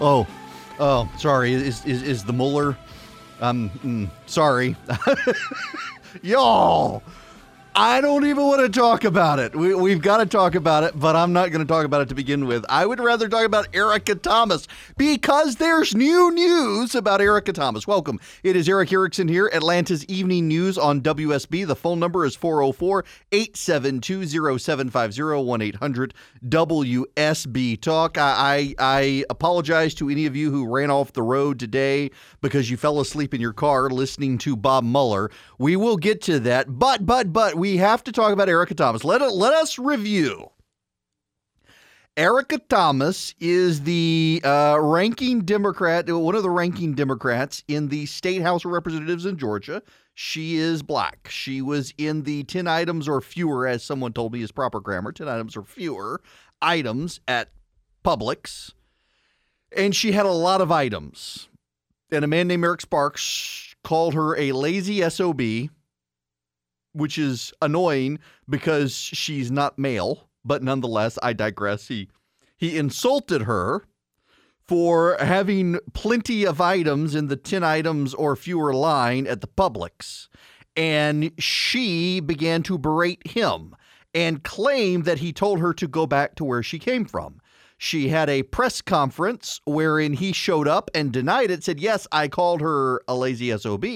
Oh, oh, sorry. Is is, is the Mueller? Um, mm, sorry, y'all. I don't even want to talk about it. We, we've got to talk about it, but I'm not going to talk about it to begin with. I would rather talk about Erica Thomas because there's new news about Erica Thomas. Welcome. It is Erick Erickson here, Atlanta's Evening News on WSB. The phone number is 404 872 0750 1 800 WSB Talk. I, I, I apologize to any of you who ran off the road today because you fell asleep in your car listening to Bob Mueller. We will get to that, but, but, but, we have to talk about Erica Thomas. Let, let us review. Erica Thomas is the uh, ranking Democrat, one of the ranking Democrats in the State House of Representatives in Georgia. She is black. She was in the 10 items or fewer, as someone told me is proper grammar, 10 items or fewer items at Publix. And she had a lot of items. And a man named Eric Sparks called her a lazy SOB which is annoying because she's not male, but nonetheless, I digress. He he insulted her for having plenty of items in the 10 items or fewer line at the Publix. And she began to berate him and claim that he told her to go back to where she came from. She had a press conference wherein he showed up and denied it, said, Yes, I called her a lazy SOB,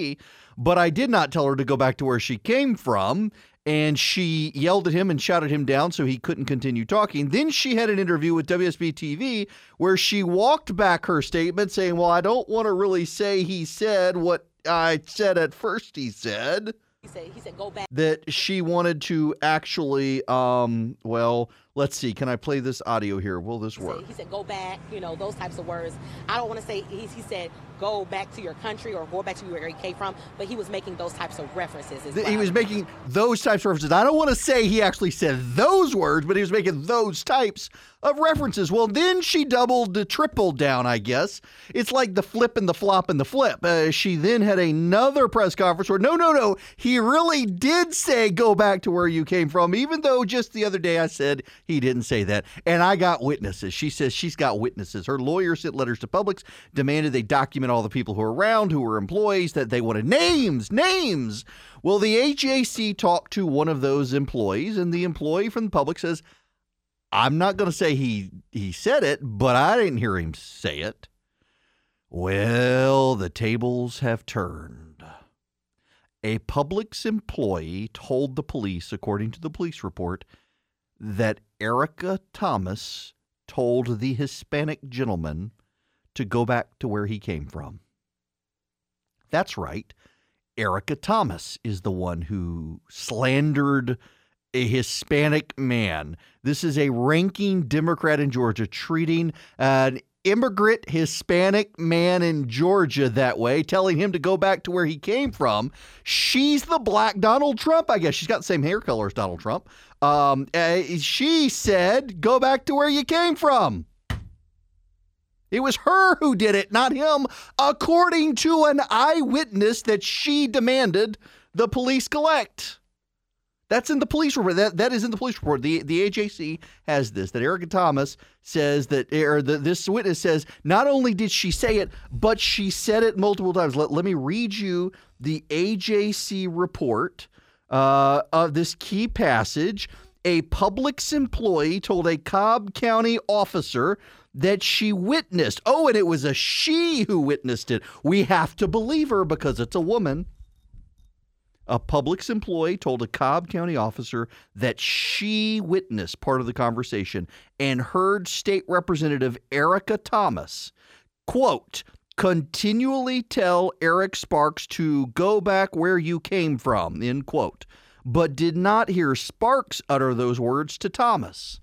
but I did not tell her to go back to where she came from. And she yelled at him and shouted him down so he couldn't continue talking. Then she had an interview with WSB TV where she walked back her statement saying, Well, I don't want to really say he said what I said at first, he said. He said, he said, go back. That she wanted to actually, um, well, let's see. Can I play this audio here? Will this work? he said, go back, you know, those types of words. I don't want to say, he, he said, go back to your country or go back to where he came from, but he was making those types of references as well. He was making those types of references. I don't want to say he actually said those words, but he was making those types of references. Well, then she doubled, uh, triple down, I guess. It's like the flip and the flop and the flip. Uh, she then had another press conference where, no, no, no, he really did say go back to where you came from, even though just the other day I said he didn't say that. And I got witnesses. She says she's got witnesses. Her lawyer sent letters to Publix, demanded they document all the people who are around, who were employees, that they wanted names, names. Well, the AJC talked to one of those employees, and the employee from Publix says, I'm not going to say he he said it, but I didn't hear him say it. Well, the tables have turned. A Publix employee told the police, according to the police report, that Erica Thomas told the Hispanic gentleman to go back to where he came from. That's right. Erica Thomas is the one who slandered a Hispanic man. This is a ranking Democrat in Georgia treating an immigrant Hispanic man in Georgia that way, telling him to go back to where he came from. She's the black Donald Trump, I guess. She's got the same hair color as Donald Trump. Um, uh, she said, go back to where you came from. It was her who did it, not him, according to an eyewitness that she demanded the police collect. That's in the police report. That that is in the police report. The the AJC has this. That Erica Thomas says that, or the, this witness says, not only did she say it, but she said it multiple times. Let, let me read you the AJC report uh, of this key passage. A Publix employee told a Cobb County officer that she witnessed. Oh, and it was a she who witnessed it. We have to believe her because it's a woman. A Publix employee told a Cobb County officer that she witnessed part of the conversation and heard State Representative Erica Thomas quote, continually tell Eric Sparks to go back where you came from, end quote, but did not hear Sparks utter those words to Thomas.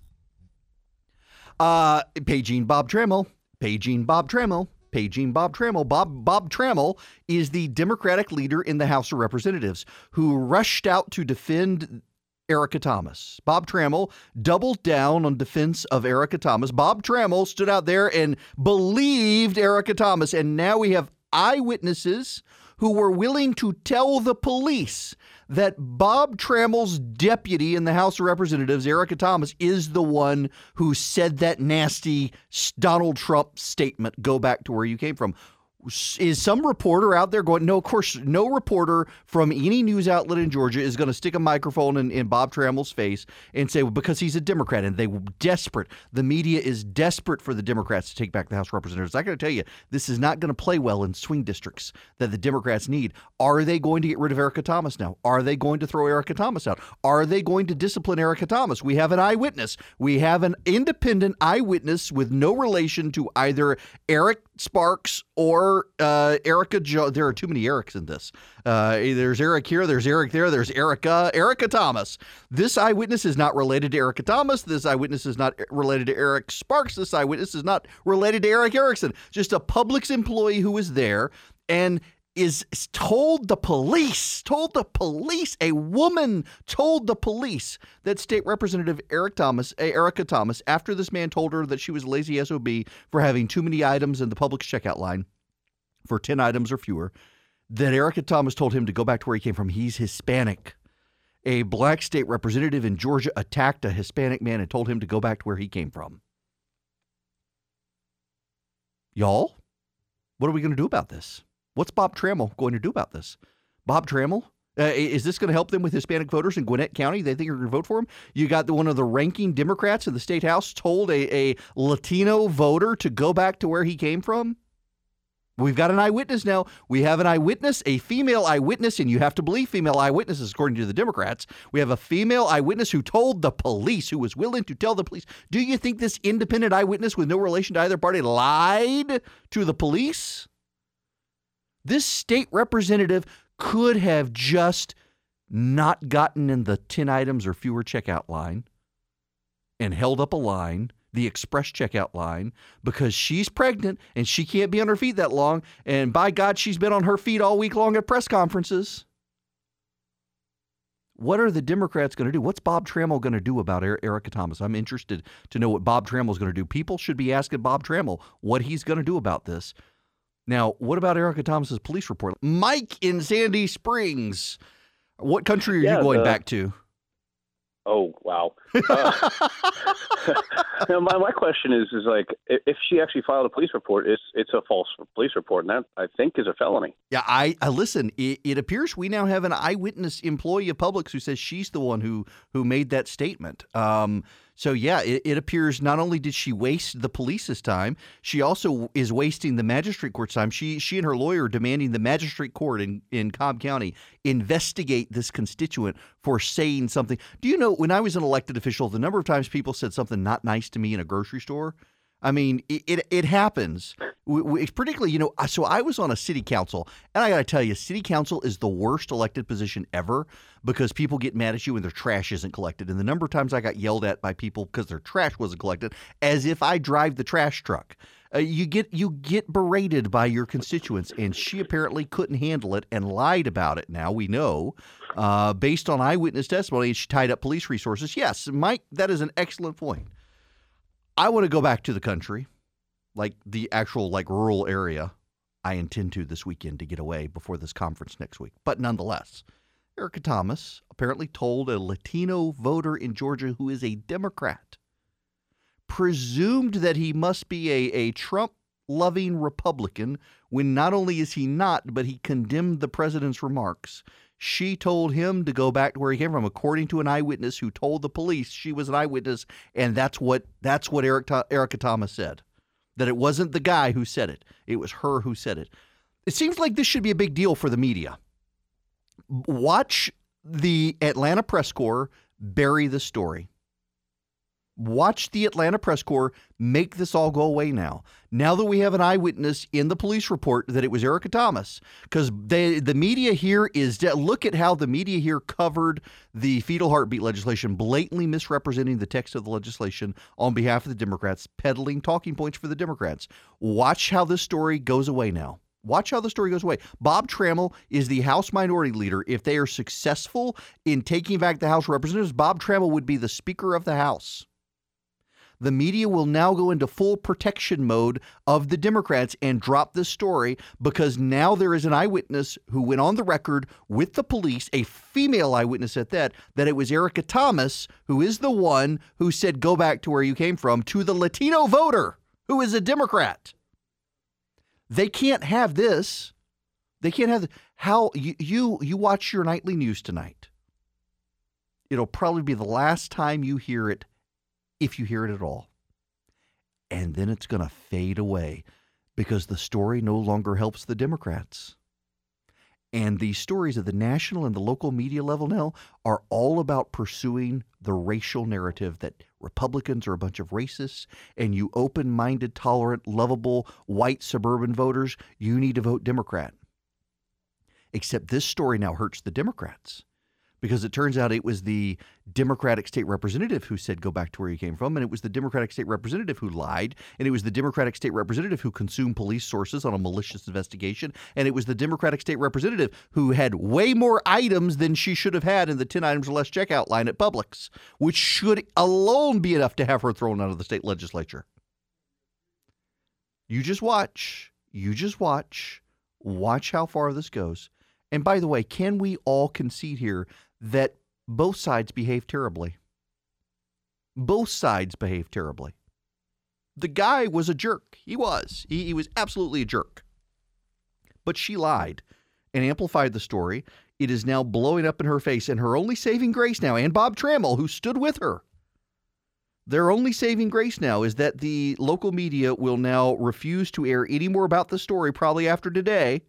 Uh, paging Bob Trammell, paging Bob Trammell, paging Bob Trammell. Bob Bob Trammell is the Democratic leader in the House of Representatives who rushed out to defend Erica Thomas. Bob Trammell doubled down on defense of Erica Thomas. Bob Trammell stood out there and believed Erica Thomas, and now we have eyewitnesses who were willing to tell the police that Bob Trammell's deputy in the House of Representatives, Erica Thomas, is the one who said that nasty Donald Trump statement, go back to where you came from is some reporter out there going, no, of course, no reporter from any news outlet in Georgia is going to stick a microphone in, in Bob Trammell's face and say, well, because he's a Democrat and they desperate. The media is desperate for the Democrats to take back the House of Representatives. I got to tell you, this is not going to play well in swing districts that the Democrats need. Are they going to get rid of Erica Thomas now? Are they going to throw Erica Thomas out? Are they going to discipline Erica Thomas? We have an eyewitness. We have an independent eyewitness with no relation to either Eric Sparks or uh, Erica jo- There are too many Erics in this. Uh, there's Eric here, there's Eric there, there's Erica, Erica Thomas. This eyewitness is not related to Erica Thomas. This eyewitness is not related to Eric Sparks. This eyewitness is not related to Erick Erickson. Just a Publix employee who was there and is told the police, told the police, a woman told the police that State Representative Eric Thomas, eh, Erica Thomas, after this man told her that she was lazy SOB for having too many items in the Publix checkout line for 10 items or fewer, that Erica Thomas told him to go back to where he came from. He's Hispanic. A black state representative in Georgia attacked a Hispanic man and told him to go back to where he came from. Y'all, what are we going to do about this? What's Bob Trammell going to do about this? Bob Trammell? Uh, is this going to help them with Hispanic voters in Gwinnett County? They think are going to vote for him. You got the, one of the ranking Democrats in the state house told a, a Latino voter to go back to where he came from. We've got an eyewitness now. We have an eyewitness, a female eyewitness, and you have to believe female eyewitnesses, according to the Democrats. We have a female eyewitness who told the police, who was willing to tell the police. Do you think this independent eyewitness with no relation to either party lied to the police? This state representative could have just not gotten in the 10 items or fewer checkout line and held up a line, the express checkout line, because she's pregnant and she can't be on her feet that long. And by God, she's been on her feet all week long at press conferences. What are the Democrats going to do? What's Bob Trammell going to do about Erica Thomas? I'm interested to know what Bob Trammell is going to do. People should be asking Bob Trammell what he's going to do about this. Now, what about Erica Thomas's police report? Mike in Sandy Springs. What country are yeah, you going the, back to? Oh wow! Uh, my my question is is like if she actually filed a police report, it's it's a false police report, and that I think is a felony. Yeah, I, I listen. It, it appears we now have an eyewitness employee of Publix who says she's the one who who made that statement. Um, so yeah, it, it, appears not only did she waste the police's time, she also is wasting the magistrate court's time. She she and her lawyer are demanding the magistrate court in, in Cobb County investigate this constituent for saying something. Do you know when I was an elected official, the number of times people said something not nice to me in a grocery store? I mean, it, it, it happens. We, we, particularly, you know, so I was on a city council, and I got to tell you, city council is the worst elected position ever because people get mad at you when their trash isn't collected. And the number of times I got yelled at by people because their trash wasn't collected, as if I drive the trash truck. Uh, you get you get berated by your constituents, and she apparently couldn't handle it and lied about it. Now we know, uh, based on eyewitness testimony, she tied up police resources. Yes, Mike, that is an excellent point. I want to go back to the country, like the actual like rural area. I intend to this weekend to get away before this conference next week. But nonetheless, Erica Thomas apparently told a Latino voter in Georgia who is a Democrat, presumed that he must be a, a Trump loving Republican when not only is he not, but he condemned the president's remarks. She told him to go back to where he came from, according to an eyewitness who told the police she was an eyewitness, and that's what that's what Eric, Erica Thomas said. That it wasn't the guy who said it; it was her who said it. It seems like this should be a big deal for the media. Watch the Atlanta press corps bury the story. Watch the Atlanta press corps make this all go away now. Now that we have an eyewitness in the police report that it was Erica Thomas, because the media here is de- look at how the media here covered the fetal heartbeat legislation, blatantly misrepresenting the text of the legislation on behalf of the Democrats, peddling talking points for the Democrats. Watch how this story goes away now. Watch how the story goes away. Bob Trammell is the House Minority Leader. If they are successful in taking back the House Representatives, Bob Trammell would be the Speaker of the House the media will now go into full protection mode of the Democrats and drop this story because now there is an eyewitness who went on the record with the police, a female eyewitness at that, that it was Erica Thomas who is the one who said, go back to where you came from to the Latino voter who is a Democrat. They can't have this. They can't have how you, you you watch your nightly news tonight. It'll probably be the last time you hear it if you hear it at all. And then it's going to fade away because the story no longer helps the Democrats. And these stories at the national and the local media level now are all about pursuing the racial narrative that Republicans are a bunch of racists and you open minded, tolerant, lovable white suburban voters, you need to vote Democrat. Except this story now hurts the Democrats because it turns out it was the Democratic state representative who said go back to where you came from, and it was the Democratic state representative who lied, and it was the Democratic state representative who consumed police sources on a malicious investigation, and it was the Democratic state representative who had way more items than she should have had in the 10 items or less checkout line at Publix, which should alone be enough to have her thrown out of the state legislature. You just watch. You just watch. Watch how far this goes. And by the way, can we all concede here that both sides behave terribly. Both sides behave terribly. The guy was a jerk. He was. He, he was absolutely a jerk. But she lied and amplified the story. It is now blowing up in her face, and her only saving grace now, and Bob Trammell, who stood with her, their only saving grace now is that the local media will now refuse to air any more about the story, probably after today,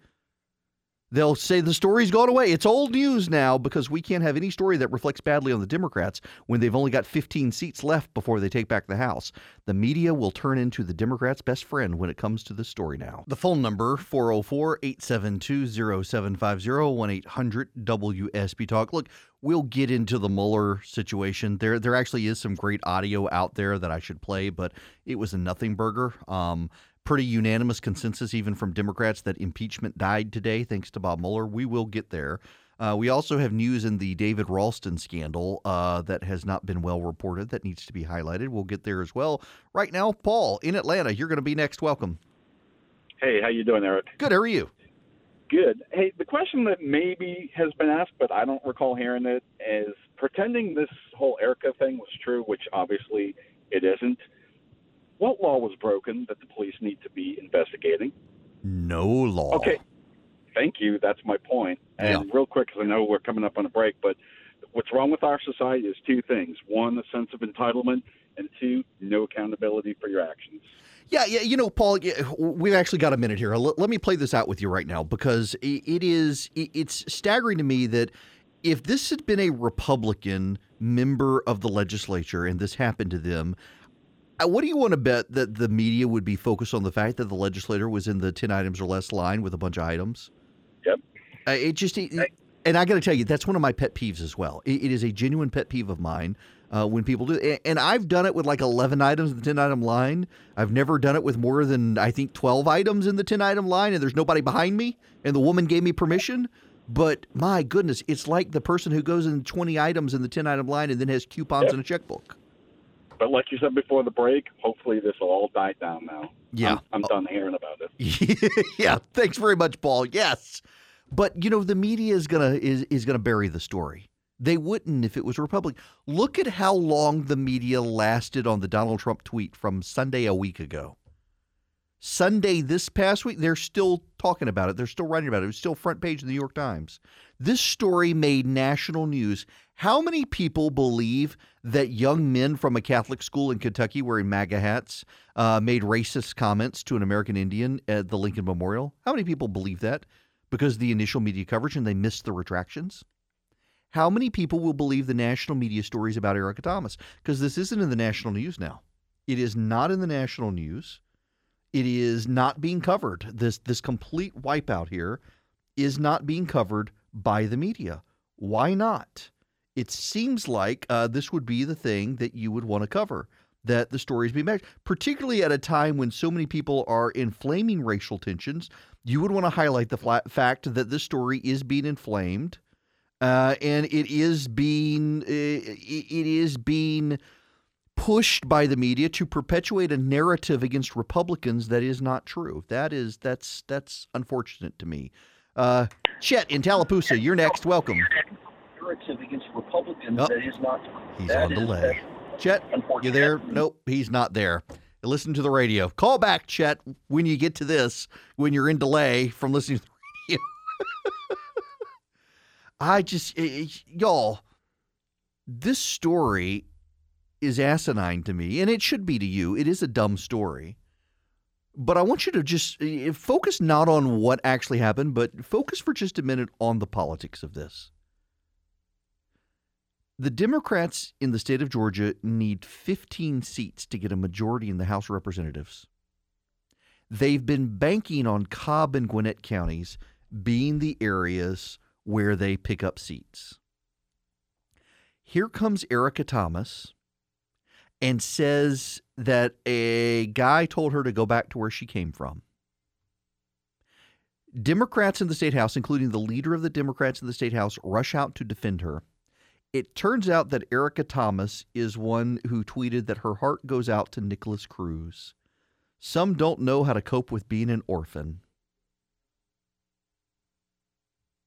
They'll say the story's gone away. It's old news now because we can't have any story that reflects badly on the Democrats when they've only got 15 seats left before they take back the House. The media will turn into the Democrats' best friend when it comes to this story now. The phone number 404-872-0750 1-800-WSB Talk. Look, we'll get into the Mueller situation. There there actually is some great audio out there that I should play, but it was a nothing burger. Um, pretty unanimous consensus, even from Democrats, that impeachment died today, thanks to Bob Mueller. We will get there. Uh, we also have news in the David Ralston scandal uh, that has not been well reported that needs to be highlighted. We'll get there as well. Right now, Paul in Atlanta, you're going to be next. Welcome. Hey, how you doing, Eric? Good. How are you? Good. Hey, the question that maybe has been asked, but I don't recall hearing it, is pretending this whole Erica thing was true, which obviously it isn't what law was broken that the police need to be investigating? No law. Okay. Thank you. That's my point. And yeah. real quick, because I know we're coming up on a break, but what's wrong with our society is two things: one, a sense of entitlement, and two, no accountability for your actions. Yeah, yeah, you know, Paul, we've actually got a minute here. Let me play this out with you right now because it is it's staggering to me that if this had been a Republican member of the legislature and this happened to them, what do you want to bet that the media would be focused on the fact that the legislator was in the 10 items or less line with a bunch of items? Yep. Uh, it just, it, and I got to tell you, that's one of my pet peeves as well. it, it is a genuine pet peeve of mine uh, when people do And I've done it with like 11 items in the 10 item line. I've never done it with more than, I think, 12 items in the 10 item line, and there's nobody behind me, and the woman gave me permission. But my goodness, it's like the person who goes in 20 items in the 10 item line and then has coupons yep. and a checkbook. But like you said before the break, hopefully this will all die down now. Yeah, I'm, I'm done hearing about it. yeah, thanks very much, Paul. Yes, but you know the media is gonna is is gonna bury the story. They wouldn't if it was Republican. Look at how long the media lasted on the Donald Trump tweet from Sunday a week ago. Sunday this past week, they're still talking about it. They're still writing about it. It was still front page of the New York Times. This story made national news. How many people believe that young men from a Catholic school in Kentucky wearing MAGA hats uh, made racist comments to an American Indian at the Lincoln Memorial? How many people believe that? Because the initial media coverage and they missed the retractions? How many people will believe the national media stories about Erica Thomas? Because this isn't in the national news now. It is not in the national news. It is not being covered. This this complete wipeout here is not being covered by the media. Why not? It seems like uh, this would be the thing that you would want to cover. That the stories be made, particularly at a time when so many people are inflaming racial tensions. You would want to highlight the flat fact that this story is being inflamed, uh, and it is being it is being pushed by the media to perpetuate a narrative against Republicans that is not true. That is that's that's unfortunate to me. Uh, Chet in Tallapoosa, you're next. Welcome. Against Republicans Oh, that is not. He's that on delay. Chet, you there? Nope, he's not there. Listen to the radio. Call back, Chet, when you get to this, when you're in delay from listening to the radio. I just, eh, eh, y'all, this story is asinine to me, and it should be to you. It is a dumb story. But I want you to just focus not on what actually happened, but focus for just a minute on the politics of this. The Democrats in the state of Georgia need 15 seats to get a majority in the House of Representatives. They've been banking on Cobb and Gwinnett counties being the areas where they pick up seats. Here comes Erica Thomas and says that a guy told her to go back to where she came from. Democrats in the state house, including the leader of the Democrats in the state house, rush out to defend her. It turns out that Erica Thomas is one who tweeted that her heart goes out to Nikolas Cruz. Some don't know how to cope with being an orphan.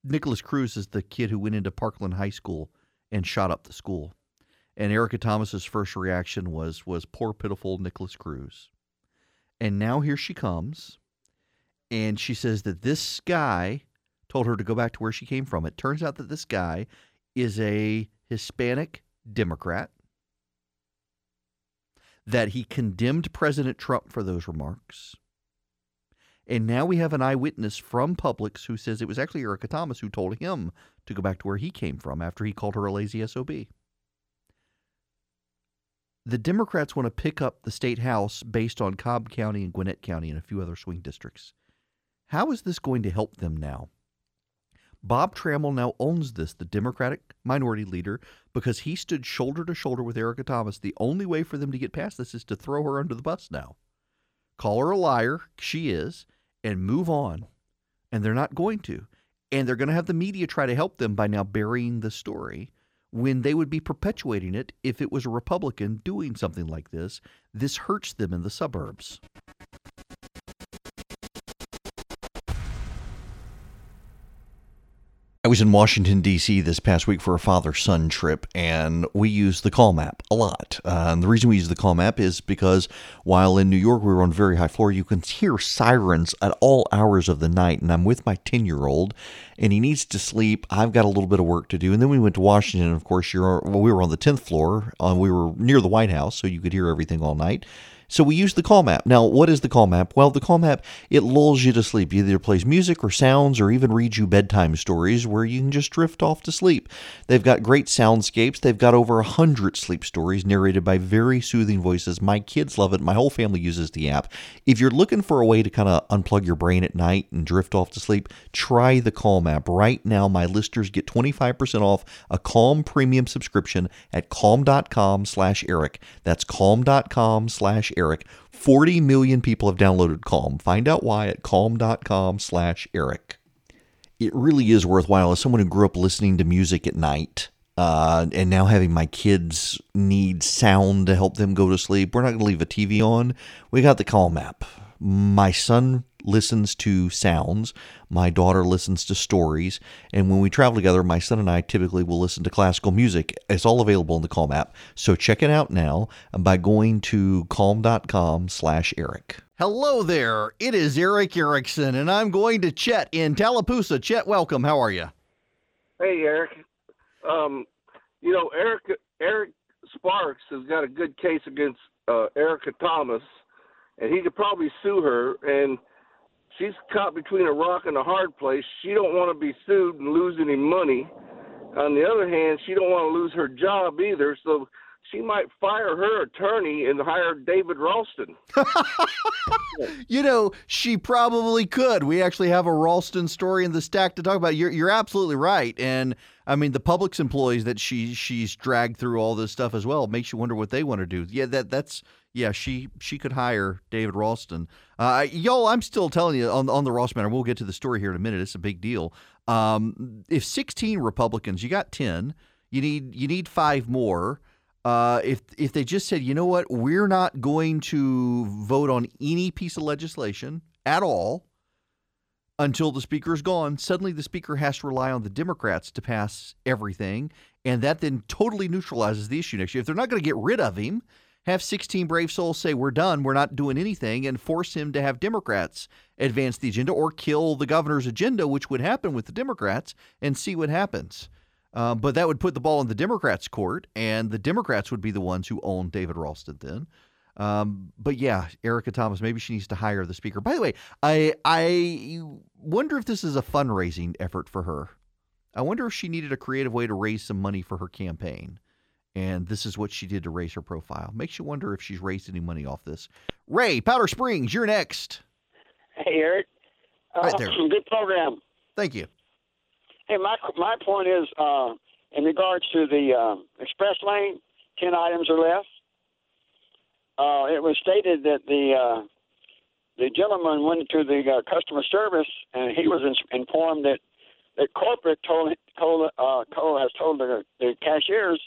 Nikolas Cruz is the kid who went into Parkland High School and shot up the school. And Erica Thomas's first reaction was was poor pitiful Nikolas Cruz. And now here she comes and she says that this guy told her to go back to where she came from. It turns out that this guy is a Hispanic Democrat, that he condemned President Trump for those remarks. And now we have an eyewitness from Publix who says it was actually Erica Thomas who told him to go back to where he came from after he called her a lazy SOB. The Democrats want to pick up the state house based on Cobb County and Gwinnett County and a few other swing districts. How is this going to help them now? Bob Trammell now owns this, the Democratic minority leader, because he stood shoulder to shoulder with Erica Thomas. The only way for them to get past this is to throw her under the bus now. Call her a liar, she is, and move on. And they're not going to. And they're going to have the media try to help them by now burying the story when they would be perpetuating it if it was a Republican doing something like this. This hurts them in the suburbs. Was in Washington, D.C. this past week for a father son trip, and we used the Calm app a lot. Uh, and the reason we use the Calm app is because while in New York we were on very high floor, you can hear sirens at all hours of the night. And I'm with my 10 year old, and he needs to sleep. I've got a little bit of work to do. And then we went to Washington, and of course, well, we were on the 10th floor. Uh, we were near the White House, so you could hear everything all night. So we use the Calm app. Now, what is the Calm app? Well, the Calm app it lulls you to sleep. It either plays music or sounds or even reads you bedtime stories where you can just drift off to sleep. They've got great soundscapes. They've got over a hundred sleep stories narrated by very soothing voices. My kids love it. My whole family uses the app. If you're looking for a way to kind of unplug your brain at night and drift off to sleep, try the Calm app. Right now, my listeners get 25% off a Calm premium subscription at calm.com slash Eric. That's calm.com slash Eric. 40 million people have downloaded Calm. Find out why at calm.com slash Eric. It really is worthwhile as someone who grew up listening to music at night. Uh, and now having my kids need sound to help them go to sleep, we're not going to leave a TV on. We got the Calm app. My son listens to sounds. My daughter listens to stories. And when we travel together, my son and I typically will listen to classical music. It's all available in the Calm app. So check it out now by going to calm.com slash Eric. Hello there. It is Erick Erickson, and I'm going to Chet in Tallapoosa. Chet, welcome. How are you? Hey, Eric. Um, you know, Eric Eric Sparks has got a good case against uh, Erica Thomas, and he could probably sue her. And she's caught between a rock and a hard place. She don't want to be sued and lose any money. on the other hand, she don't want to lose her job either, so she might fire her attorney and hire David Ralston. you know, she probably could. We actually have a Ralston story in the stack to talk about. You're you're absolutely right, and I mean the Publix employees that she she's dragged through all this stuff as well makes you wonder what they want to do. Yeah, that that's yeah. She she could hire David Ralston. Uh, y'all, I'm still telling you on on the Ralston matter. We'll get to the story here in a minute. It's a big deal. Um, if 16 Republicans, you got 10. You need you need five more. Uh, if if they just said, you know what, we're not going to vote on any piece of legislation at all until the speaker is gone, suddenly the speaker has to rely on the Democrats to pass everything, and that then totally neutralizes the issue next year. If they're not going to get rid of him, have 16 brave souls say we're done, we're not doing anything, and force him to have Democrats advance the agenda or kill the governor's agenda, which would happen with the Democrats, and see what happens. Um, but that would put the ball in the Democrats' court, and the Democrats would be the ones who own David Ralston then. Um, but yeah, Erica Thomas, maybe she needs to hire the speaker. By the way, I I wonder if this is a fundraising effort for her. I wonder if she needed a creative way to raise some money for her campaign. And this is what she did to raise her profile. Makes you wonder if she's raised any money off this. Ray, Powder Springs, you're next. Hey, Eric. Right there. Uh, good program. Thank you. Hey, my my point is, uh, in regards to the uh, express lane, ten items or less. Uh, it was stated that the uh, the gentleman went to the uh, customer service and he was in- informed that that corporate told told uh, Cole has told the, the cashiers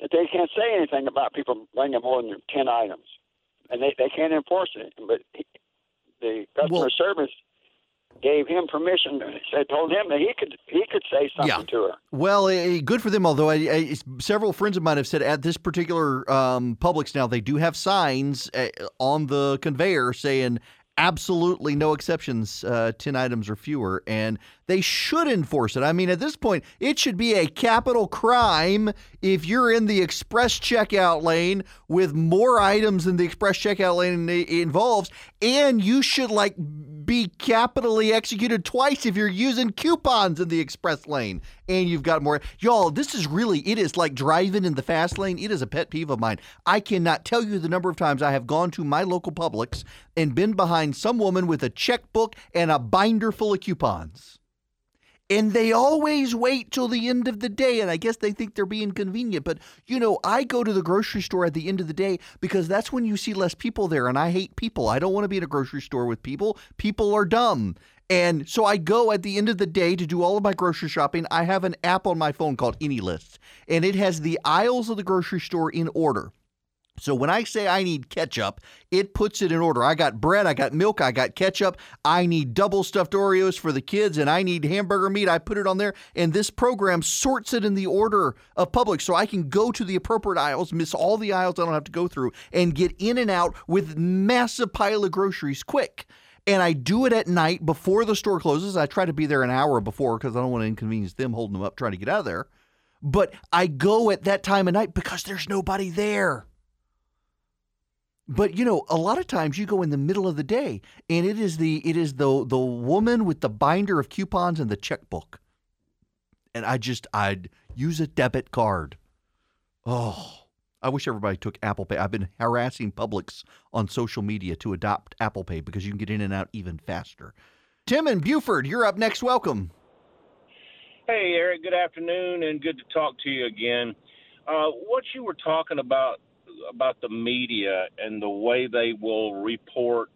that they can't say anything about people bringing more than ten items, and they they can't enforce it. But he, the customer Well- service gave him permission. Said told him that he could he could say something Yeah. to her. Well, eh, good for them. Although I, I, several friends of mine have said at this particular um, Publix now they do have signs uh, on the conveyor saying absolutely no exceptions, uh, ten items or fewer, and they should enforce it. I mean, at this point, it should be a capital crime if you're in the express checkout lane with more items than the express checkout lane involves, and you should like be capitally executed twice if you're using coupons in the express lane and you've got more. Y'all, this is really, it is like driving in the fast lane. It is a pet peeve of mine. I cannot tell you the number of times I have gone to my local Publix and been behind some woman with a checkbook and a binder full of coupons. And they always wait till the end of the day. And I guess they think they're being convenient. But, you know, I go to the grocery store at the end of the day because that's when you see less people there. And I hate people. I don't want to be in a grocery store with people. People are dumb. And so I go at the end of the day to do all of my grocery shopping. I have an app on my phone called AnyList, and it has the aisles of the grocery store in order. So when I say I need ketchup, it puts it in order. I got bread, I got milk, I got ketchup. I need double stuffed Oreos for the kids, and I need hamburger meat. I put it on there, and this program sorts it in the order of public, so I can go to the appropriate aisles, miss all the aisles I don't have to go through, and get in and out with massive pile of groceries quick. And I do it at night before the store closes. I try to be there an hour before because I don't want to inconvenience them holding them up trying to get out of there. But I go at that time of night because there's nobody there. But you know, a lot of times you go in the middle of the day, and it is the it is the the woman with the binder of coupons and the checkbook. And I just I'd use a debit card. Oh, I wish everybody took Apple Pay. I've been harassing Publix on social media to adopt Apple Pay because you can get in and out even faster. Tim and Buford, you're up next. Welcome. Hey, Eric, good afternoon and good to talk to you again. Uh, what you were talking about about the media and the way they will report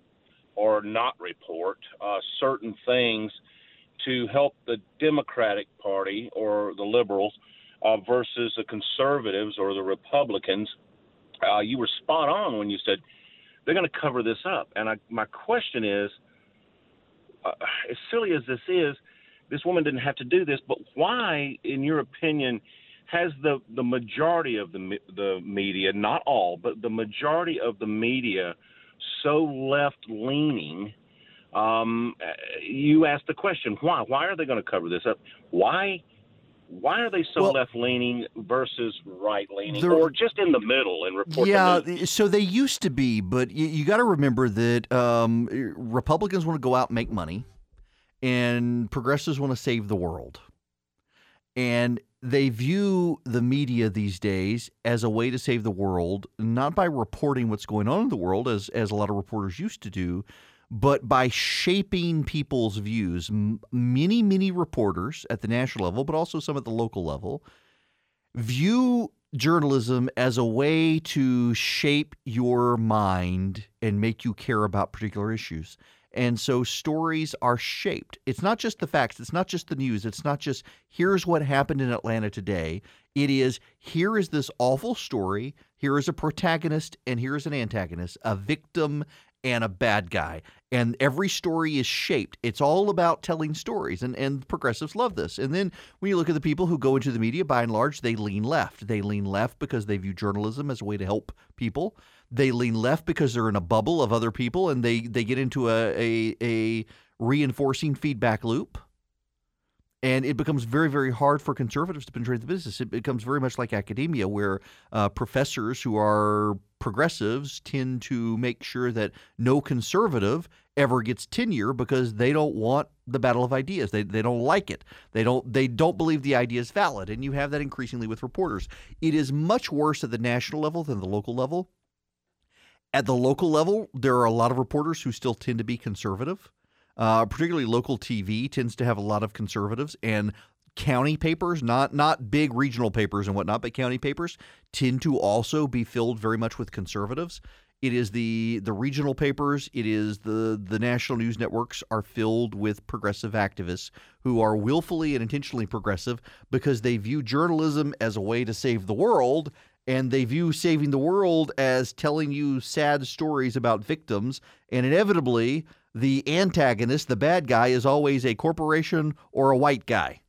or not report uh, certain things to help the Democratic Party or the liberals uh, versus the conservatives or the Republicans. Uh, you were spot on when you said they're going to cover this up. And I, my question is, uh, as silly as this is, this woman didn't have to do this, but why, in your opinion, has the the majority of the the media, not all, but the majority of the media, so left leaning? Um, uh, you asked the question, why? Why are they going to cover this up? Why? Why are they so Well- left leaning versus right leaning, or just in the middle and report? Yeah, the so they used to be, but you, you got to remember that um, Republicans want to go out and make money, and progressives want to save the world. And they view the media these days as a way to save the world, not by reporting what's going on in the world, as, as a lot of reporters used to do, but by shaping people's views. Many, many reporters at the national level, but also some at the local level, view journalism as a way to shape your mind and make you care about particular issues. And so stories are shaped. It's not just the facts, it's not just the news, it's not just here's what happened in Atlanta today. It is here is this awful story, here is a protagonist, and here is an antagonist, a victim and a bad guy. And every story is shaped. It's all about telling stories. And, and progressives love this. And then when you look at the people who go into the media, by and large, they lean left. They lean left because they view journalism as a way to help people. They lean left because they're in a bubble of other people and they, they get into a, a, a reinforcing feedback loop. And it becomes very, very hard for conservatives to penetrate the business. It becomes very much like academia, where uh, professors who are progressives tend to make sure that no conservative ever gets tenure because they don't want the battle of ideas. They, they don't like it. They don't they don't believe the idea is valid. And you have that increasingly with reporters. It is much worse at the national level than the local level. At the local level, there are a lot of reporters who still tend to be conservative. Uh, particularly local TV tends to have a lot of conservatives, and county papers, not not big regional papers and whatnot, but county papers tend to also be filled very much with conservatives. It is the the regional papers, it is the the national news networks are filled with progressive activists who are willfully and intentionally progressive because they view journalism as a way to save the world and they view saving the world as telling you sad stories about victims and inevitably the antagonist, the bad guy, is always a corporation or a white guy.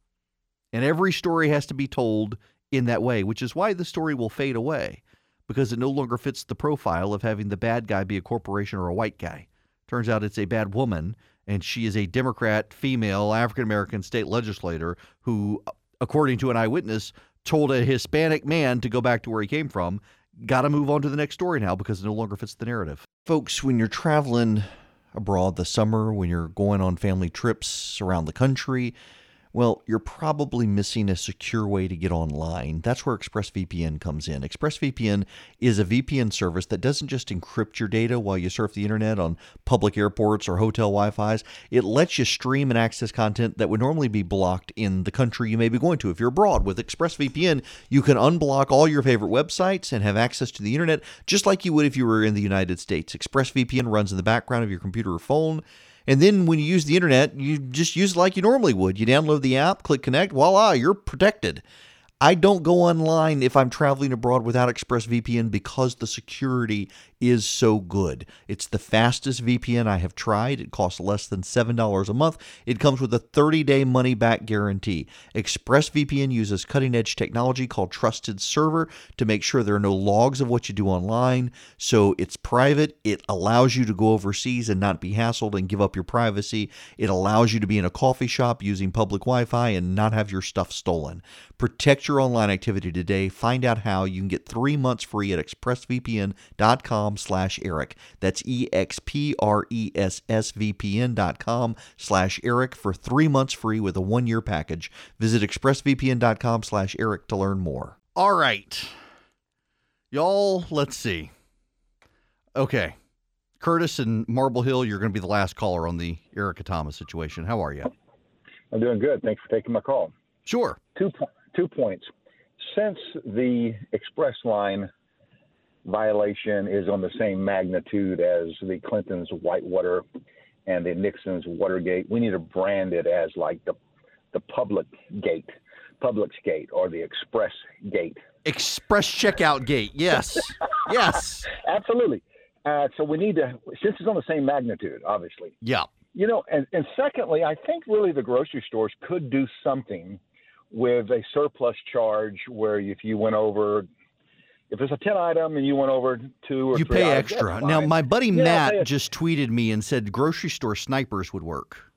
And every story has to be told in that way, which is why the story will fade away because it no longer fits the profile of having the bad guy be a corporation or a white guy. Turns out it's a bad woman, and she is a Democrat, female, African American state legislator who, according to an eyewitness, told a Hispanic man to go back to where he came from. Got to move on to the next story now because it no longer fits the narrative. Folks, when you're traveling abroad this summer, when you're going on family trips around the country, well, you're probably missing a secure way to get online. That's where ExpressVPN comes in. ExpressVPN is a VPN service that doesn't just encrypt your data while you surf the internet on public airports or hotel Wi Fi's. It lets you stream and access content that would normally be blocked in the country you may be going to. If you're abroad with ExpressVPN, you can unblock all your favorite websites and have access to the internet just like you would if you were in the United States. ExpressVPN runs in the background of your computer or phone. And then when you use the internet, you just use it like you normally would. You download the app, click connect, voila, you're protected. I don't go online if I'm traveling abroad without ExpressVPN because the security is so good. It's the fastest VPN I have tried. It costs less than $7 a month. It comes with a 30 day money back guarantee. ExpressVPN uses cutting edge technology called Trusted Server to make sure there are no logs of what you do online. So it's private. It allows you to go overseas and not be hassled and give up your privacy. It allows you to be in a coffee shop using public Wi Fi and not have your stuff stolen. Protect your online activity today. Find out how. You can get three months free at expressvpn.com slash Eric. That's E-X-P-R-E-S-S-V-P-N dot com slash Eric for three months free with a one-year package. Visit expressvpn.com slash Eric to learn more. All right. Y'all, let's see. Okay. Curtis and Marble Hill, you're going to be the last caller on the Erica Thomas situation. How are you? I'm doing good. Thanks for taking my call. Sure. Two two points. Since the express line violation is on the same magnitude as the Clintons' Whitewater and the Nixon's Watergate, we need to brand it as like the the public gate, Publix gate, or the express gate. Express checkout gate. Yes. yes. Absolutely. Uh, so we need to, since it's on the same magnitude, obviously. Yeah. You know, and, and secondly, I think really the grocery stores could do something with a surplus charge where if you went over if it's a 10 item and you went over two or you pay items, extra. Now, my buddy Yeah, Matt just tweeted me and said grocery store snipers would work.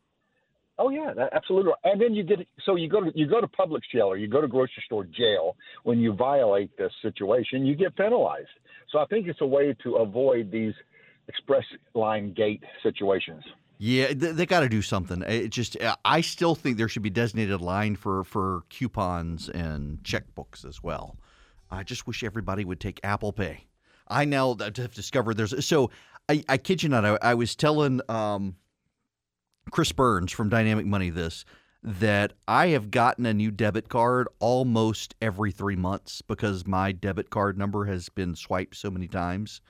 Oh yeah, that, absolutely. And then you get so you go to you go to Publix jail or you go to grocery store jail when you violate this situation, you get penalized. So I think it's a way to avoid these express line gate situations. Yeah, they, they got to do something. It just, uh, I still think there should be designated line for for coupons and checkbooks as well. I just wish everybody would take Apple Pay. I now have discovered there's so. I, I kid you not. I, I was telling um, Chris Burns from Dynamic Money this that I have gotten a new debit card almost every three months because my debit card number has been swiped so many times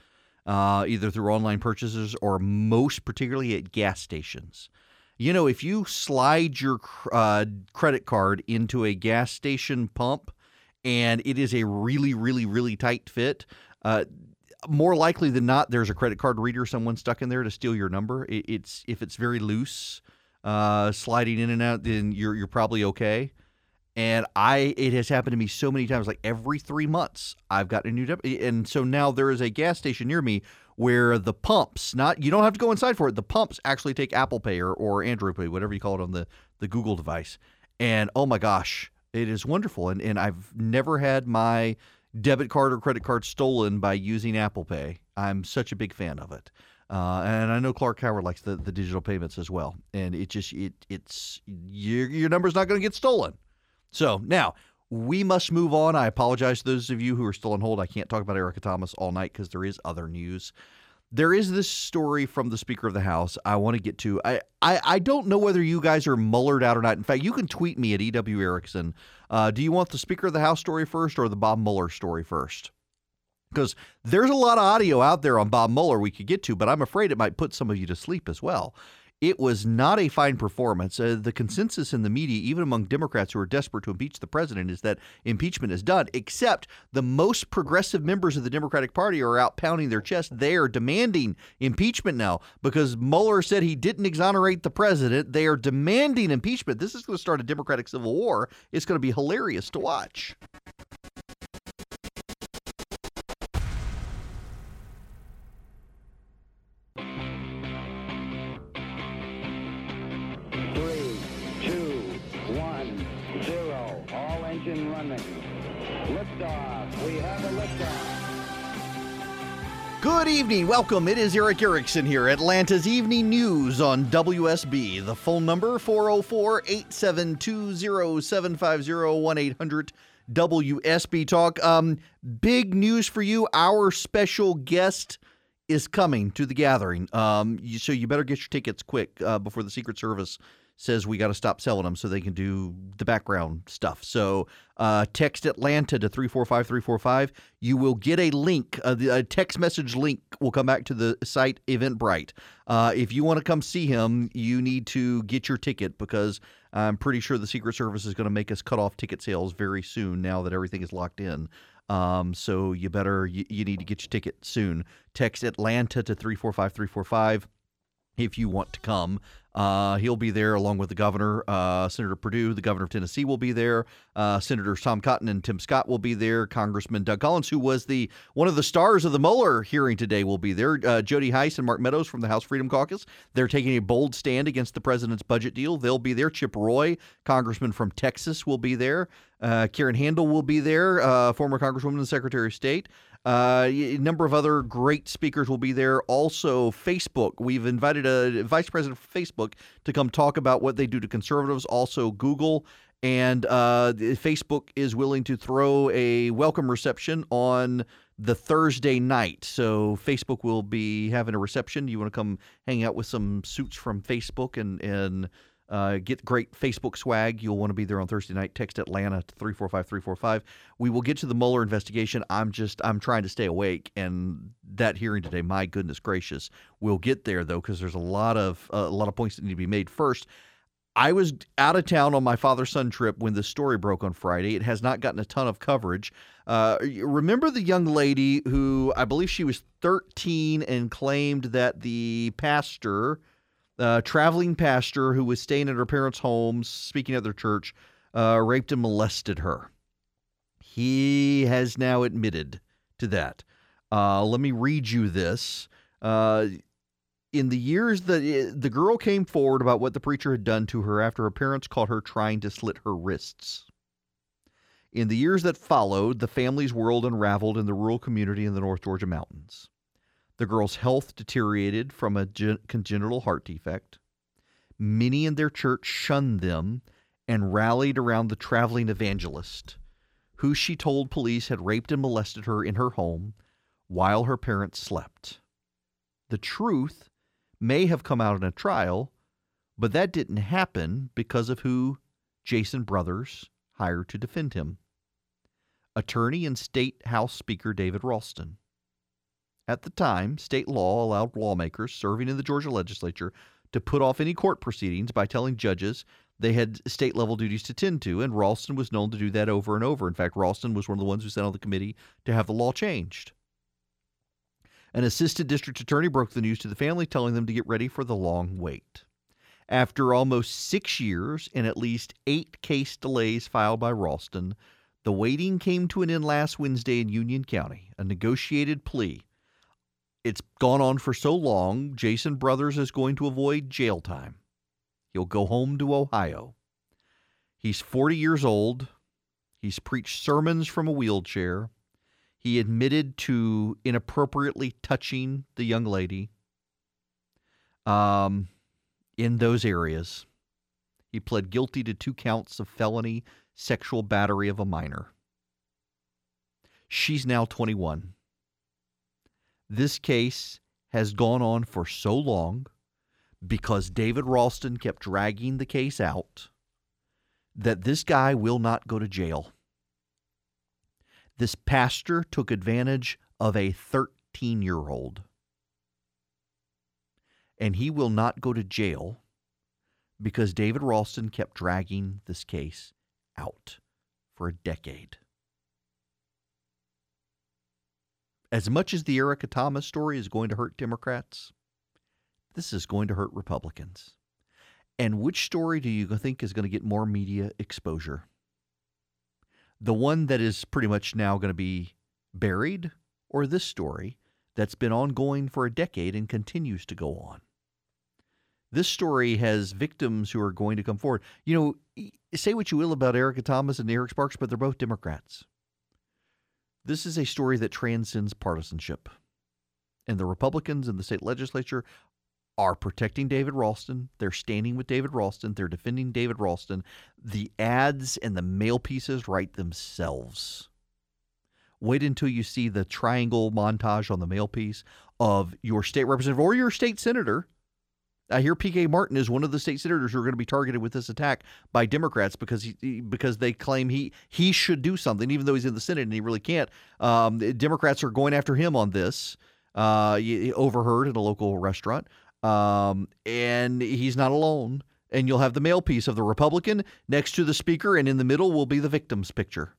uh, either through online purchases or most particularly at gas stations. You know, if you slide your uh, credit card into a gas station pump and it is a really, really, really tight fit, uh, more likely than not, there's a credit card reader someone stuck in there to steal your number. It, it's if it's very loose, uh, sliding in and out, then you're you're probably okay. And I, it has happened to me so many times. Like every three months, I've got a new debit. And so now there is a gas station near me where the pumps, not you don't have to go inside for it. The pumps actually take Apple Pay or, or Android Pay, whatever you call it on the the Google device. And oh my gosh, it is wonderful. And and I've never had my debit card or credit card stolen by using Apple Pay. I'm such a big fan of it. Uh, and I know Clark Howard likes the, the digital payments as well. And it just it it's your your number's not going to get stolen. So now we must move on. I apologize to those of you who are still on hold. I can't talk about Erica Thomas all night because there is other news. There is this story from the Speaker of the House I want to get to. I, I, I don't know whether you guys are Muellered out or not. In fact, you can tweet me at EW Erickson. Uh, do you want the Speaker of the House story first or the Bob Mueller story first? Because there's a lot of audio out there on Bob Mueller we could get to, but I'm afraid it might put some of you to sleep as well. It was not a fine performance. Uh, the consensus in the media, even among Democrats who are desperate to impeach the president, is that impeachment is done, except the most progressive members of the Democratic Party are out pounding their chest. They are demanding impeachment now because Mueller said he didn't exonerate the president. They are demanding impeachment. This is going to start a Democratic civil war. It's going to be hilarious to watch. Running. Liftoff. We have a liftoff. Good evening. Welcome. It is Erick Erickson here, Atlanta's Evening News on WSB. The phone number 404-872-0750-1800 WSB Talk. Um, big news for you. Our special guest is coming to the gathering. Um, so you better get your tickets quick uh, before the Secret Service says we got to stop selling them so they can do the background stuff. So uh, text Atlanta to 345 You will get a link. Uh, the a text message link will come back to the site Eventbrite. Uh, if you want to come see him, you need to get your ticket because I'm pretty sure the Secret Service is going to make us cut off ticket sales very soon now that everything is locked in. Um, so you better, you, you need to get your ticket soon. Text Atlanta to 345 if you want to come. Uh, he'll be there along with the governor, uh, Senator Perdue, the governor of Tennessee will be there. Uh, Senators Tom Cotton and Tim Scott will be there. Congressman Doug Collins, who was the one of the stars of the Mueller hearing today, will be there. Uh, Jody Hice and Mark Meadows from the House Freedom Caucus. They're taking a bold stand against the president's budget deal. They'll be there. Chip Roy, congressman from Texas, will be there. Uh, Karen Handel will be there, uh, former congresswoman and Secretary of State. Uh, a number of other great speakers will be there. Also, Facebook. We've invited a vice president of Facebook to come talk about what they do to conservatives. Also, Google and uh, Facebook is willing to throw a welcome reception on the Thursday night. So Facebook will be having a reception. You want to come hang out with some suits from Facebook and and uh, get great Facebook swag. You'll want to be there on Thursday night. Text Atlanta to 345 345. We will get to the Mueller investigation. I'm just, I'm trying to stay awake. And that hearing today, my goodness gracious. We'll get there, though, because there's a lot of, uh, a lot of points that need to be made. First, I was out of town on my father son trip when the story broke on Friday. It has not gotten a ton of coverage. Uh, remember the young lady who I believe she was 13 and claimed that the pastor, uh, traveling pastor who was staying at her parents' home, speaking at their church, uh, raped and molested her. He has now admitted to that. Uh, let me read you this. Uh, in the years that it, the girl came forward about what the preacher had done to her after her parents caught her trying to slit her wrists. In the years that followed, the family's world unraveled in the rural community in the North Georgia mountains. The girl's health deteriorated from a congenital heart defect. Many in their church shunned them and rallied around the traveling evangelist, who she told police had raped and molested her in her home while her parents slept. The truth may have come out in a trial, but that didn't happen because of who Jason Brothers hired to defend him attorney and state House Speaker David Ralston. At the time, state law allowed lawmakers serving in the Georgia legislature to put off any court proceedings by telling judges they had state level duties to tend to, and Ralston was known to do that over and over. In fact, Ralston was one of the ones who sat on the committee to have the law changed. An assistant district attorney broke the news to the family, telling them to get ready for the long wait. After almost six years and at least eight case delays filed by Ralston, the waiting came to an end last Wednesday in Union County, a negotiated plea. It's gone on for so long, Jason Brothers is going to avoid jail time. He'll go home to Ohio. He's 40 years old. He's preached sermons from a wheelchair. He admitted to inappropriately touching the young lady um, in those areas. He pled guilty to two counts of felony sexual battery of a minor. She's now 21. This case has gone on for so long because David Ralston kept dragging the case out that this guy will not go to jail. This pastor took advantage of a 13 year old. And he will not go to jail because David Ralston kept dragging this case out for a decade. As much as the Erica Thomas story is going to hurt Democrats, this is going to hurt Republicans. And which story do you think is going to get more media exposure? The one that is pretty much now going to be buried, or this story that's been ongoing for a decade and continues to go on? This story has victims who are going to come forward. You know, say what you will about Erica Thomas and Eric Sparks, but they're both Democrats. This is a story that transcends partisanship. And the Republicans in the state legislature are protecting David Ralston. They're standing with David Ralston. They're defending David Ralston. The ads and the mail pieces write themselves. Wait until you see the triangle montage on the mail piece of your state representative or your state senator I hear PK Martin is one of the state senators who are going to be targeted with this attack by Democrats because he because they claim he he should do something even though he's in the Senate and he really can't. Um, Democrats are going after him on this. Uh, overheard at a local restaurant, um, and he's not alone. And you'll have the mail piece of the Republican next to the speaker, and in the middle will be the victim's picture.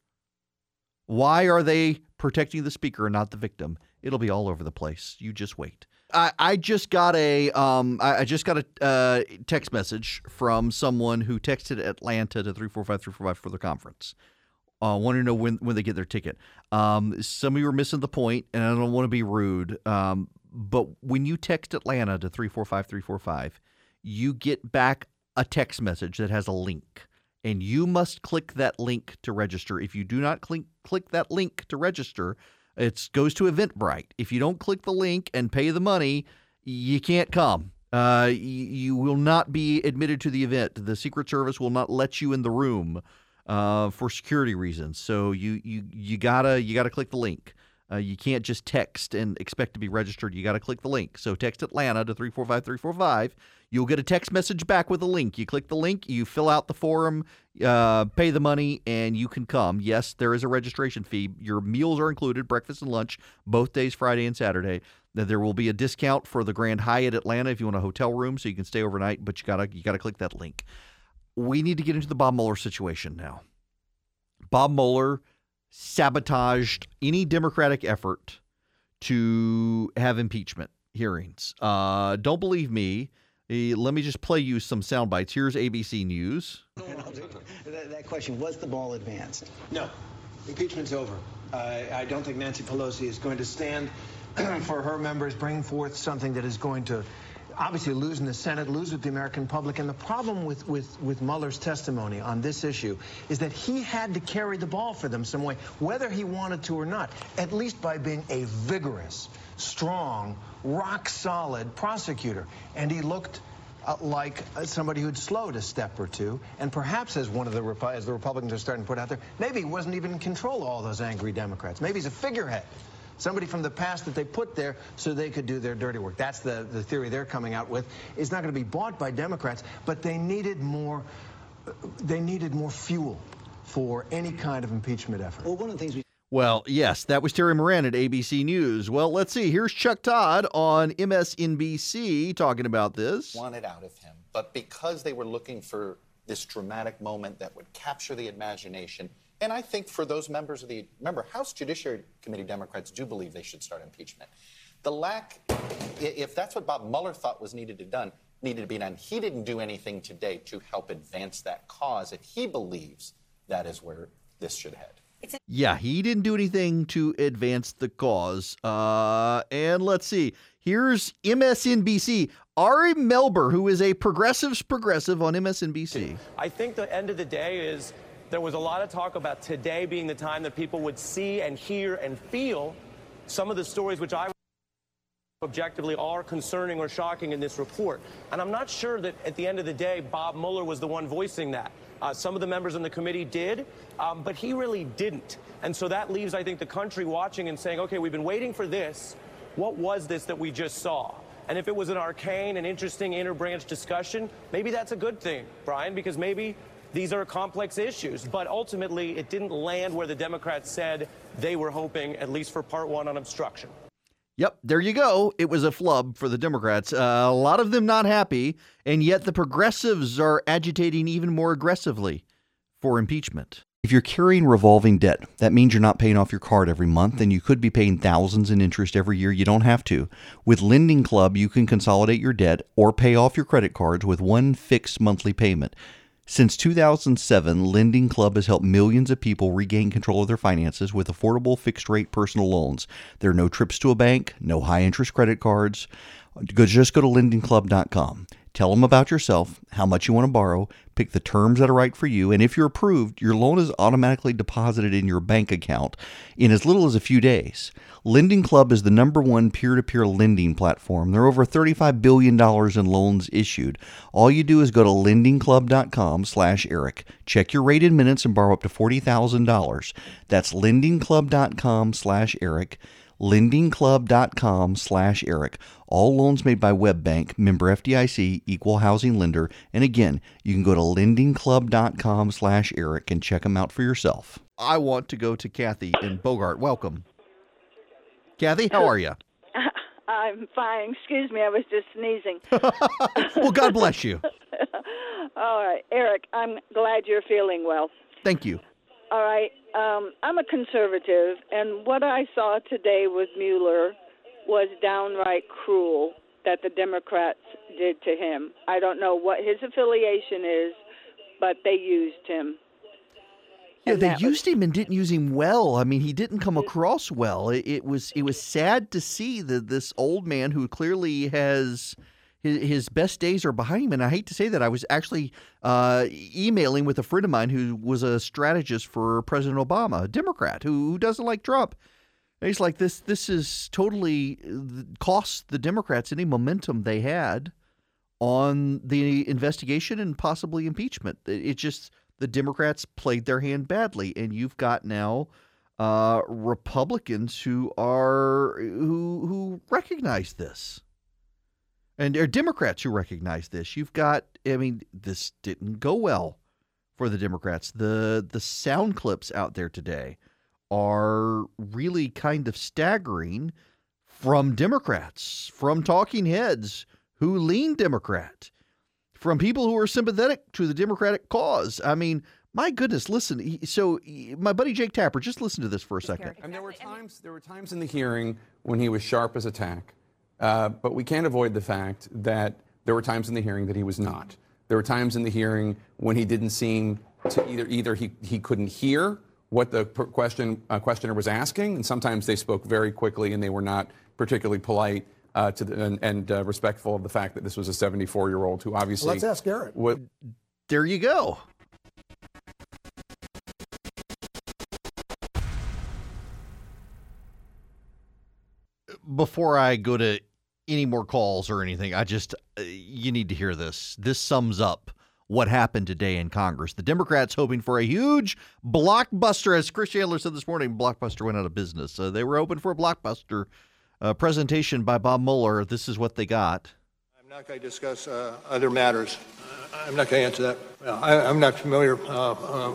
Why are they protecting the speaker and not the victim? It'll be all over the place. You just wait. I, I just got a um I, I just got a uh, text message from someone who texted Atlanta to three four five three four five for the conference. Uh, want to know when when they get their ticket. Um, some of you are missing the point, and I don't want to be rude. Um, but when you text Atlanta to three four five three four five, you get back a text message that has a link, and you must click that link to register. If you do not click click that link to register, it goes to Eventbrite. If you don't click the link and pay the money, you can't come. Uh, you, will not be admitted to the event. The Secret Service will not let you in the room uh, for security reasons. So you you you gotta you gotta click the link. Uh, you can't just text and expect to be registered. You got to click the link. So text Atlanta to 345345. You'll get a text message back with a link. You click the link, you fill out the form, uh, pay the money, and you can come. Yes, there is a registration fee. Your meals are included, breakfast and lunch, both days, Friday and Saturday. There will be a discount for the Grand Hyatt Atlanta if you want a hotel room, so you can stay overnight. But you gotta you gotta click that link. We need to get into the Bob Mueller situation now. Bob Mueller sabotaged any Democratic effort to have impeachment hearings. Uh, don't believe me. Let me just play you some sound bites. Here's ABC News. that, that question was the ball advanced? No. Impeachment's over. Uh, I don't think Nancy Pelosi is going to stand for her members, bring forth something that is going to obviously losing the Senate, lose with the American public. And the problem with, with, with Mueller's testimony on this issue is that he had to carry the ball for them some way, whether he wanted to or not, at least by being a vigorous, strong, rock solid prosecutor. And he looked uh, like uh, somebody who'd slowed a step or two, and perhaps as one of the as the Republicans are starting to put out there, maybe he wasn't even in control of all those angry Democrats. Maybe he's a figurehead. Somebody from the past that they put there so they could do their dirty work. That's the, the theory they're coming out with. It's not going to be bought by Democrats, but they needed more. They needed more fuel for any kind of impeachment effort. Well, one of the things we Well, yes, that was Terry Moran at ABC News. Well, let's see. Here's Chuck Todd on MSNBC talking about this. wanted out of him. But because they were looking for this dramatic moment that would capture the imagination, and I think for those members of the remember House Judiciary Committee Democrats do believe they should start impeachment. The lack, if that's what Bob Mueller thought was needed to done, needed to be done, he didn't do anything today to help advance that cause, and he believes that is where this should head. Yeah, he didn't do anything to advance the cause. Uh, and let's see. Here's MSNBC. Ari Melber, who is a progressive's progressive on MSNBC. I think the end of the day is there was a lot of talk about today being the time that people would see and hear and feel some of the stories which I objectively are concerning or shocking in this report. And I'm not sure that at the end of the day, Bob Mueller was the one voicing that. Uh, some of the members on the committee did, um, but he really didn't. And so that leaves, I think, the country watching and saying, okay, we've been waiting for this. What was this that we just saw? And if it was an arcane and interesting interbranch discussion, maybe that's a good thing, Brian, because maybe these are complex issues. But ultimately, it didn't land where the Democrats said they were hoping, at least for part one on obstruction. Yep, there you go. It was a flub for the Democrats. Uh, a lot of them not happy, and yet the progressives are agitating even more aggressively for impeachment. If you're carrying revolving debt, that means you're not paying off your card every month and you could be paying thousands in interest every year. You don't have to. With Lending Club, you can consolidate your debt or pay off your credit cards with one fixed monthly payment. Since 2007, Lending Club has helped millions of people regain control of their finances with affordable fixed rate personal loans. There are no trips to a bank, no high interest credit cards. Just go to lendingclub.com. Tell them about yourself, how much you want to borrow, pick the terms that are right for you, and if you're approved, your loan is automatically deposited in your bank account in as little as a few days. Lending Club is the number one peer-to-peer lending platform. There are over $35 billion in loans issued. All you do is go to lendingclub.com slash Eric. Check your rated minutes and borrow up to $40,000. That's lendingclub.com slash Eric lendingclub.com slash eric. All loans made by webbank member fdic equal housing lender. And again you can go to lendingclub.com slash eric and check them out for yourself. I want to go to kathy in bogart. Welcome. Kathy how are you I'm fine. Excuse me, I was just sneezing. well god bless you. All right, Erick, I'm glad you're feeling well. thank you All right, um, I'm a conservative, and what I saw today with Mueller was downright cruel that the Democrats did to him. I don't know what his affiliation is, but they used him. Yeah, they used him and didn't use him well. I mean, he didn't come across well. It, it was it was sad to see that this old man who clearly has his, his best days are behind him. And I hate to say that. I was actually uh, emailing with a friend of mine who was a strategist for President Obama, a Democrat who, who doesn't like Trump. And he's like, this this is totally uh, cost the Democrats any momentum they had on the investigation and possibly impeachment. It, just the Democrats played their hand badly, and you've got now uh, Republicans who are who who recognize this, and there are Democrats who recognize this. You've got, I mean, this didn't go well for the Democrats. the The sound clips out there today are really kind of staggering from Democrats, from talking heads who lean Democrat from people who are sympathetic to the Democratic cause. I mean, my goodness, listen. So, my buddy Jake Tapper, just listen to this for a second. And there were times there were times in the hearing when he was sharp as a tack, uh, but we can't avoid the fact that there were times in the hearing that he was not. There were times in the hearing when he didn't seem to either either he, he couldn't hear what the question uh, questioner was asking, and sometimes they spoke very quickly and they were not particularly polite. Uh, to the, and, and uh, respectful of the fact that this was a 74 year old who obviously Let's ask Eric. wa- There you go. Before I go to any more calls or anything. I just, uh, you need to hear this. This sums up what happened today in Congress. The Democrats hoping for a huge blockbuster, as Chris Chandler said this morning, Blockbuster went out of business. They were hoping for a blockbuster uh, presentation by Bob Mueller. This is what they got. I'm not going to discuss uh, other matters. Uh, I'm not going to answer that. I, I'm not familiar uh, uh,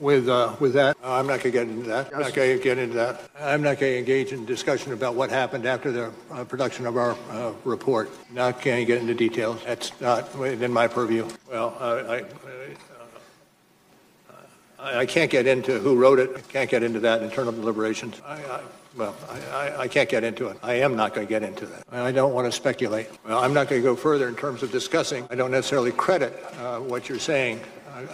with uh, with that. Uh, I'm not going to get into that. I'm not going to get into that. I'm not going to engage in discussion about what happened after the uh, production of our uh, report. Not going to get into details. That's not within my purview. Well, uh, I. I I can't get into who wrote it. I can't get into that internal deliberations. I, I, well, I, I, I can't get into it. I am not going to get into that. I don't want to speculate. Well, I'm not going to go further in terms of discussing. I don't necessarily credit uh, what you're saying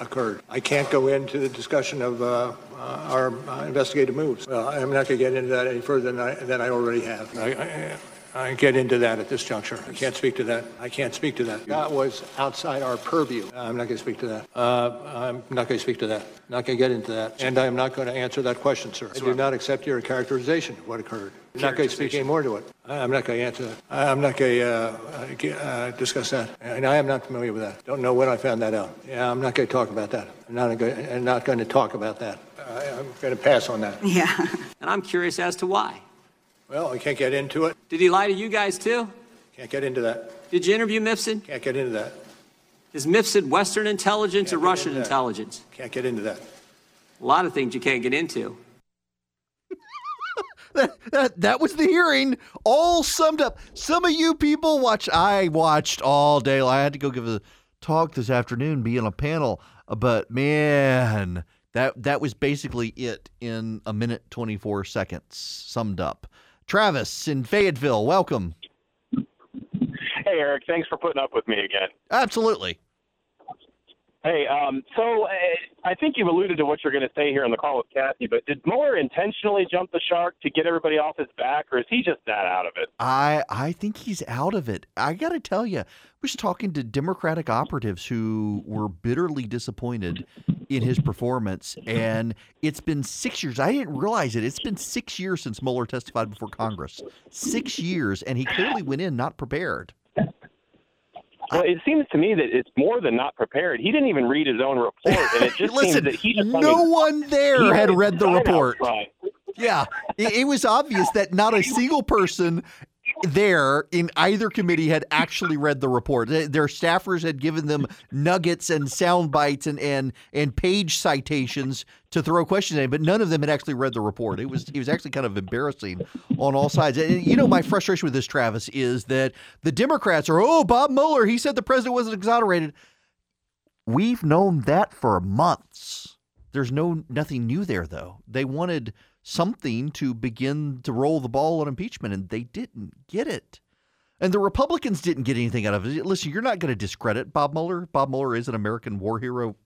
occurred. I can't go into the discussion of uh, uh, our investigative moves. I'm not going to get into that any further than I, than I already have. I, I, I get into that at this juncture. I can't speak to that. I can't speak to that. That was outside our purview. I'm not going to speak to that. Uh, I'm not going to speak to that. Not going to get into that. And I'm not going to answer that question, sir. I do not accept your characterization of what occurred. I'm not going to speak any more to it. I'm not going to answer that. I'm not going to uh, uh, discuss that. And I am not familiar with that. Don't know when I found that out. Yeah, I'm not going to talk about that. I'm not going, I'm not going to talk about that. I, I'm going to pass on that. Yeah. And I'm curious as to why. Well, I can't get into it. Did he lie to you guys too? Can't get into that. Did you interview Mifsud? Can't get into that. Is Mifsud Western intelligence or Can't get Russian into that. intelligence? Can't get into that. A lot of things you can't get into. that, that, that was the hearing all summed up. Some of you people watch. I watched all day. I had to go give a talk this afternoon, be on a panel. But man, that that was basically it in a minute twenty four seconds summed up. Travis in Fayetteville, welcome. Hey, Erick, thanks for putting up with me again. Absolutely. Hey, um, so uh, I think you've alluded to what you're going to say here on the call with Kathy, but did Mueller intentionally jump the shark to get everybody off his back, or is he just that out of it? I I think he's out of it. I got to tell you, I was talking to Democratic operatives who were bitterly disappointed in his performance, and it's been six years. I didn't realize it. It's been six years since Mueller testified before Congress. Six years, and he clearly went in not prepared. Well, it seems to me that it's more than not prepared. He didn't even read his own report, and it just Listen, seems that he just no one there had read the report. outside. Yeah, it, it was obvious that not a single person there in either committee had actually read the report. Their staffers had given them nuggets and sound bites and and and page citations to throw questions in, but none of them had actually read the report. It was it was actually kind of embarrassing on all sides. And you know, my frustration with this, Travis, is that the Democrats are, oh, Bob Mueller, he said the president wasn't exonerated. We've known that for months. There's no nothing new there though. They wanted something to begin to roll the ball on impeachment and they didn't get it. And the Republicans didn't get anything out of it. Listen, you're not going to discredit Bob Mueller. Bob Mueller is an American war hero.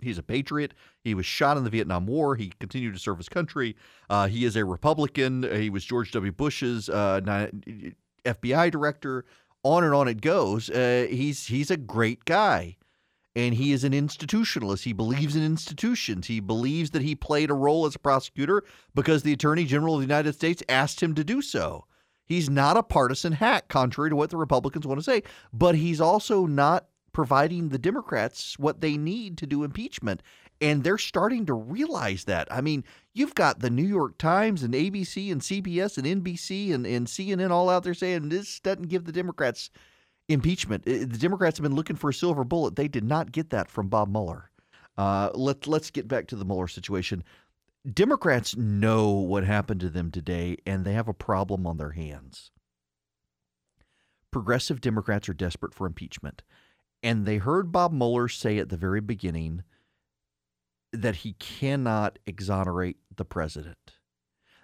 He's a patriot. He was shot in the Vietnam War. He continued to serve his country. Uh, he is a Republican. He was George W. Bush's uh, FBI director. On and on it goes. Uh, he's he's a great guy and he is an institutionalist. He believes in institutions. He believes that he played a role as a prosecutor because the Attorney General of the United States asked him to do so. He's not a partisan hack, contrary to what the Republicans want to say, but he's also not providing the Democrats what they need to do impeachment. And they're starting to realize that. I mean, you've got the New York Times and ABC and CBS and NBC and, and CNN all out there saying this doesn't give the Democrats impeachment. The Democrats have been looking for a silver bullet. They did not get that from Bob Mueller. Uh, let, let's get back to the Mueller situation. Democrats know what happened to them today, and they have a problem on their hands. Progressive Democrats are desperate for impeachment. And they heard Bob Mueller say at the very beginning that he cannot exonerate the president.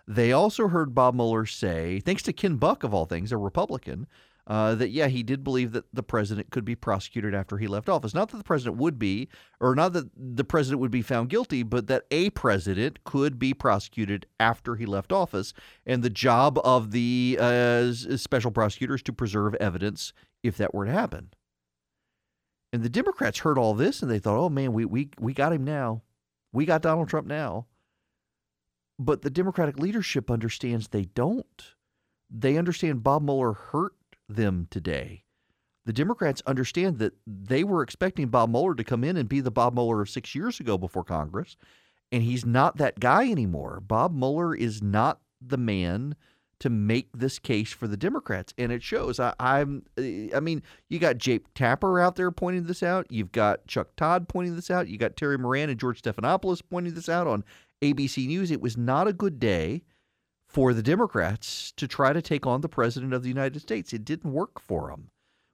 They also heard Bob Mueller say, thanks to Ken Buck, of all things, a Republican, uh, that, yeah, he did believe that the president could be prosecuted after he left office. Not that the president would be, or not that the president would be found guilty, but that a president could be prosecuted after he left office. And the job of the uh, special prosecutor is to preserve evidence if that were to happen. And the Democrats heard all this and they thought, oh, man, we, we, we got him now. We got Donald Trump now. But the Democratic leadership understands they don't. They understand Bob Mueller hurt them today. The Democrats understand that they were expecting Bob Mueller to come in and be the Bob Mueller of six years ago before Congress, and he's not that guy anymore. Bob Mueller is not the man to make this case for the Democrats, and it shows. I, I'm, I mean, you got Jake Tapper out there pointing this out. You've got Chuck Todd pointing this out. You got Terry Moran and George Stephanopoulos pointing this out on ABC News. It was not a good day for the Democrats to try to take on the president of the United States. It didn't work for them.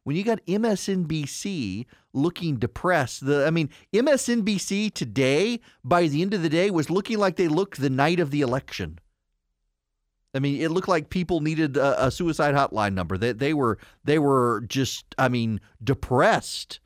When you got MSNBC looking depressed, the I mean, MSNBC today, by the end of the day, was looking like they looked the night of the election. I mean, it looked like people needed a, a suicide hotline number. They, they were they were just, I mean, depressed.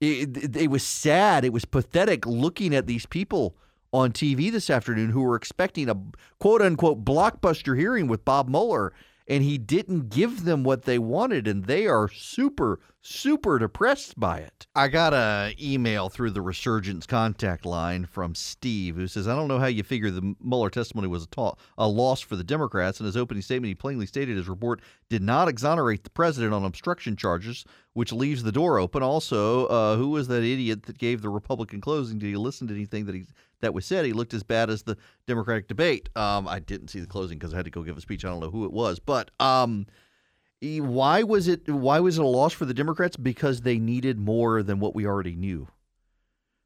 It, it, it was sad. It was pathetic looking at these people on TV this afternoon who were expecting a quote unquote blockbuster hearing with Bob Mueller and he didn't give them what they wanted and they are super super depressed by it. I got an email through the Resurgent contact line from steve who says i don't know how you figure the mueller testimony was a, ta- a loss for the democrats in his opening statement he plainly stated his report did not exonerate the president on obstruction charges which leaves the door open. Also uh, who was that idiot that gave the republican closing? Did he listen to anything that he that was said. He looked as bad as the Democratic debate. Um, I didn't see the closing because I had to go give a speech. I don't know who it was, but um, why was it? Why was it a loss for the Democrats? Because they needed more than what we already knew.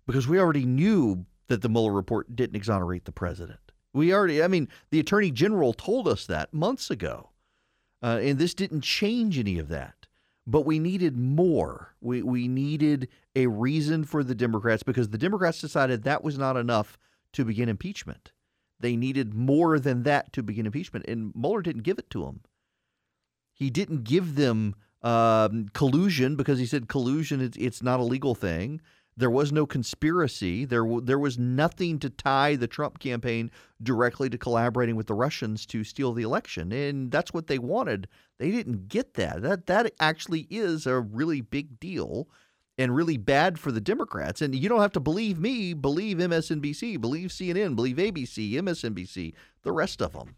Because we already knew that the Mueller report didn't exonerate the president. We already, I mean, the attorney general told us that months ago, uh, and this didn't change any of that but we needed more. We we needed a reason for the Democrats because the Democrats decided that was not enough to begin impeachment. They needed more than that to begin impeachment, and Mueller didn't give it to them. He didn't give them um, collusion because he said collusion it's, it's not a legal thing. There was no conspiracy. There, there was nothing to tie the Trump campaign directly to collaborating with the Russians to steal the election, and that's what they wanted. They didn't get that. That that actually is a really big deal and really bad for the Democrats. And you don't have to believe me. Believe MSNBC. Believe CNN. Believe ABC. MSNBC. The rest of them.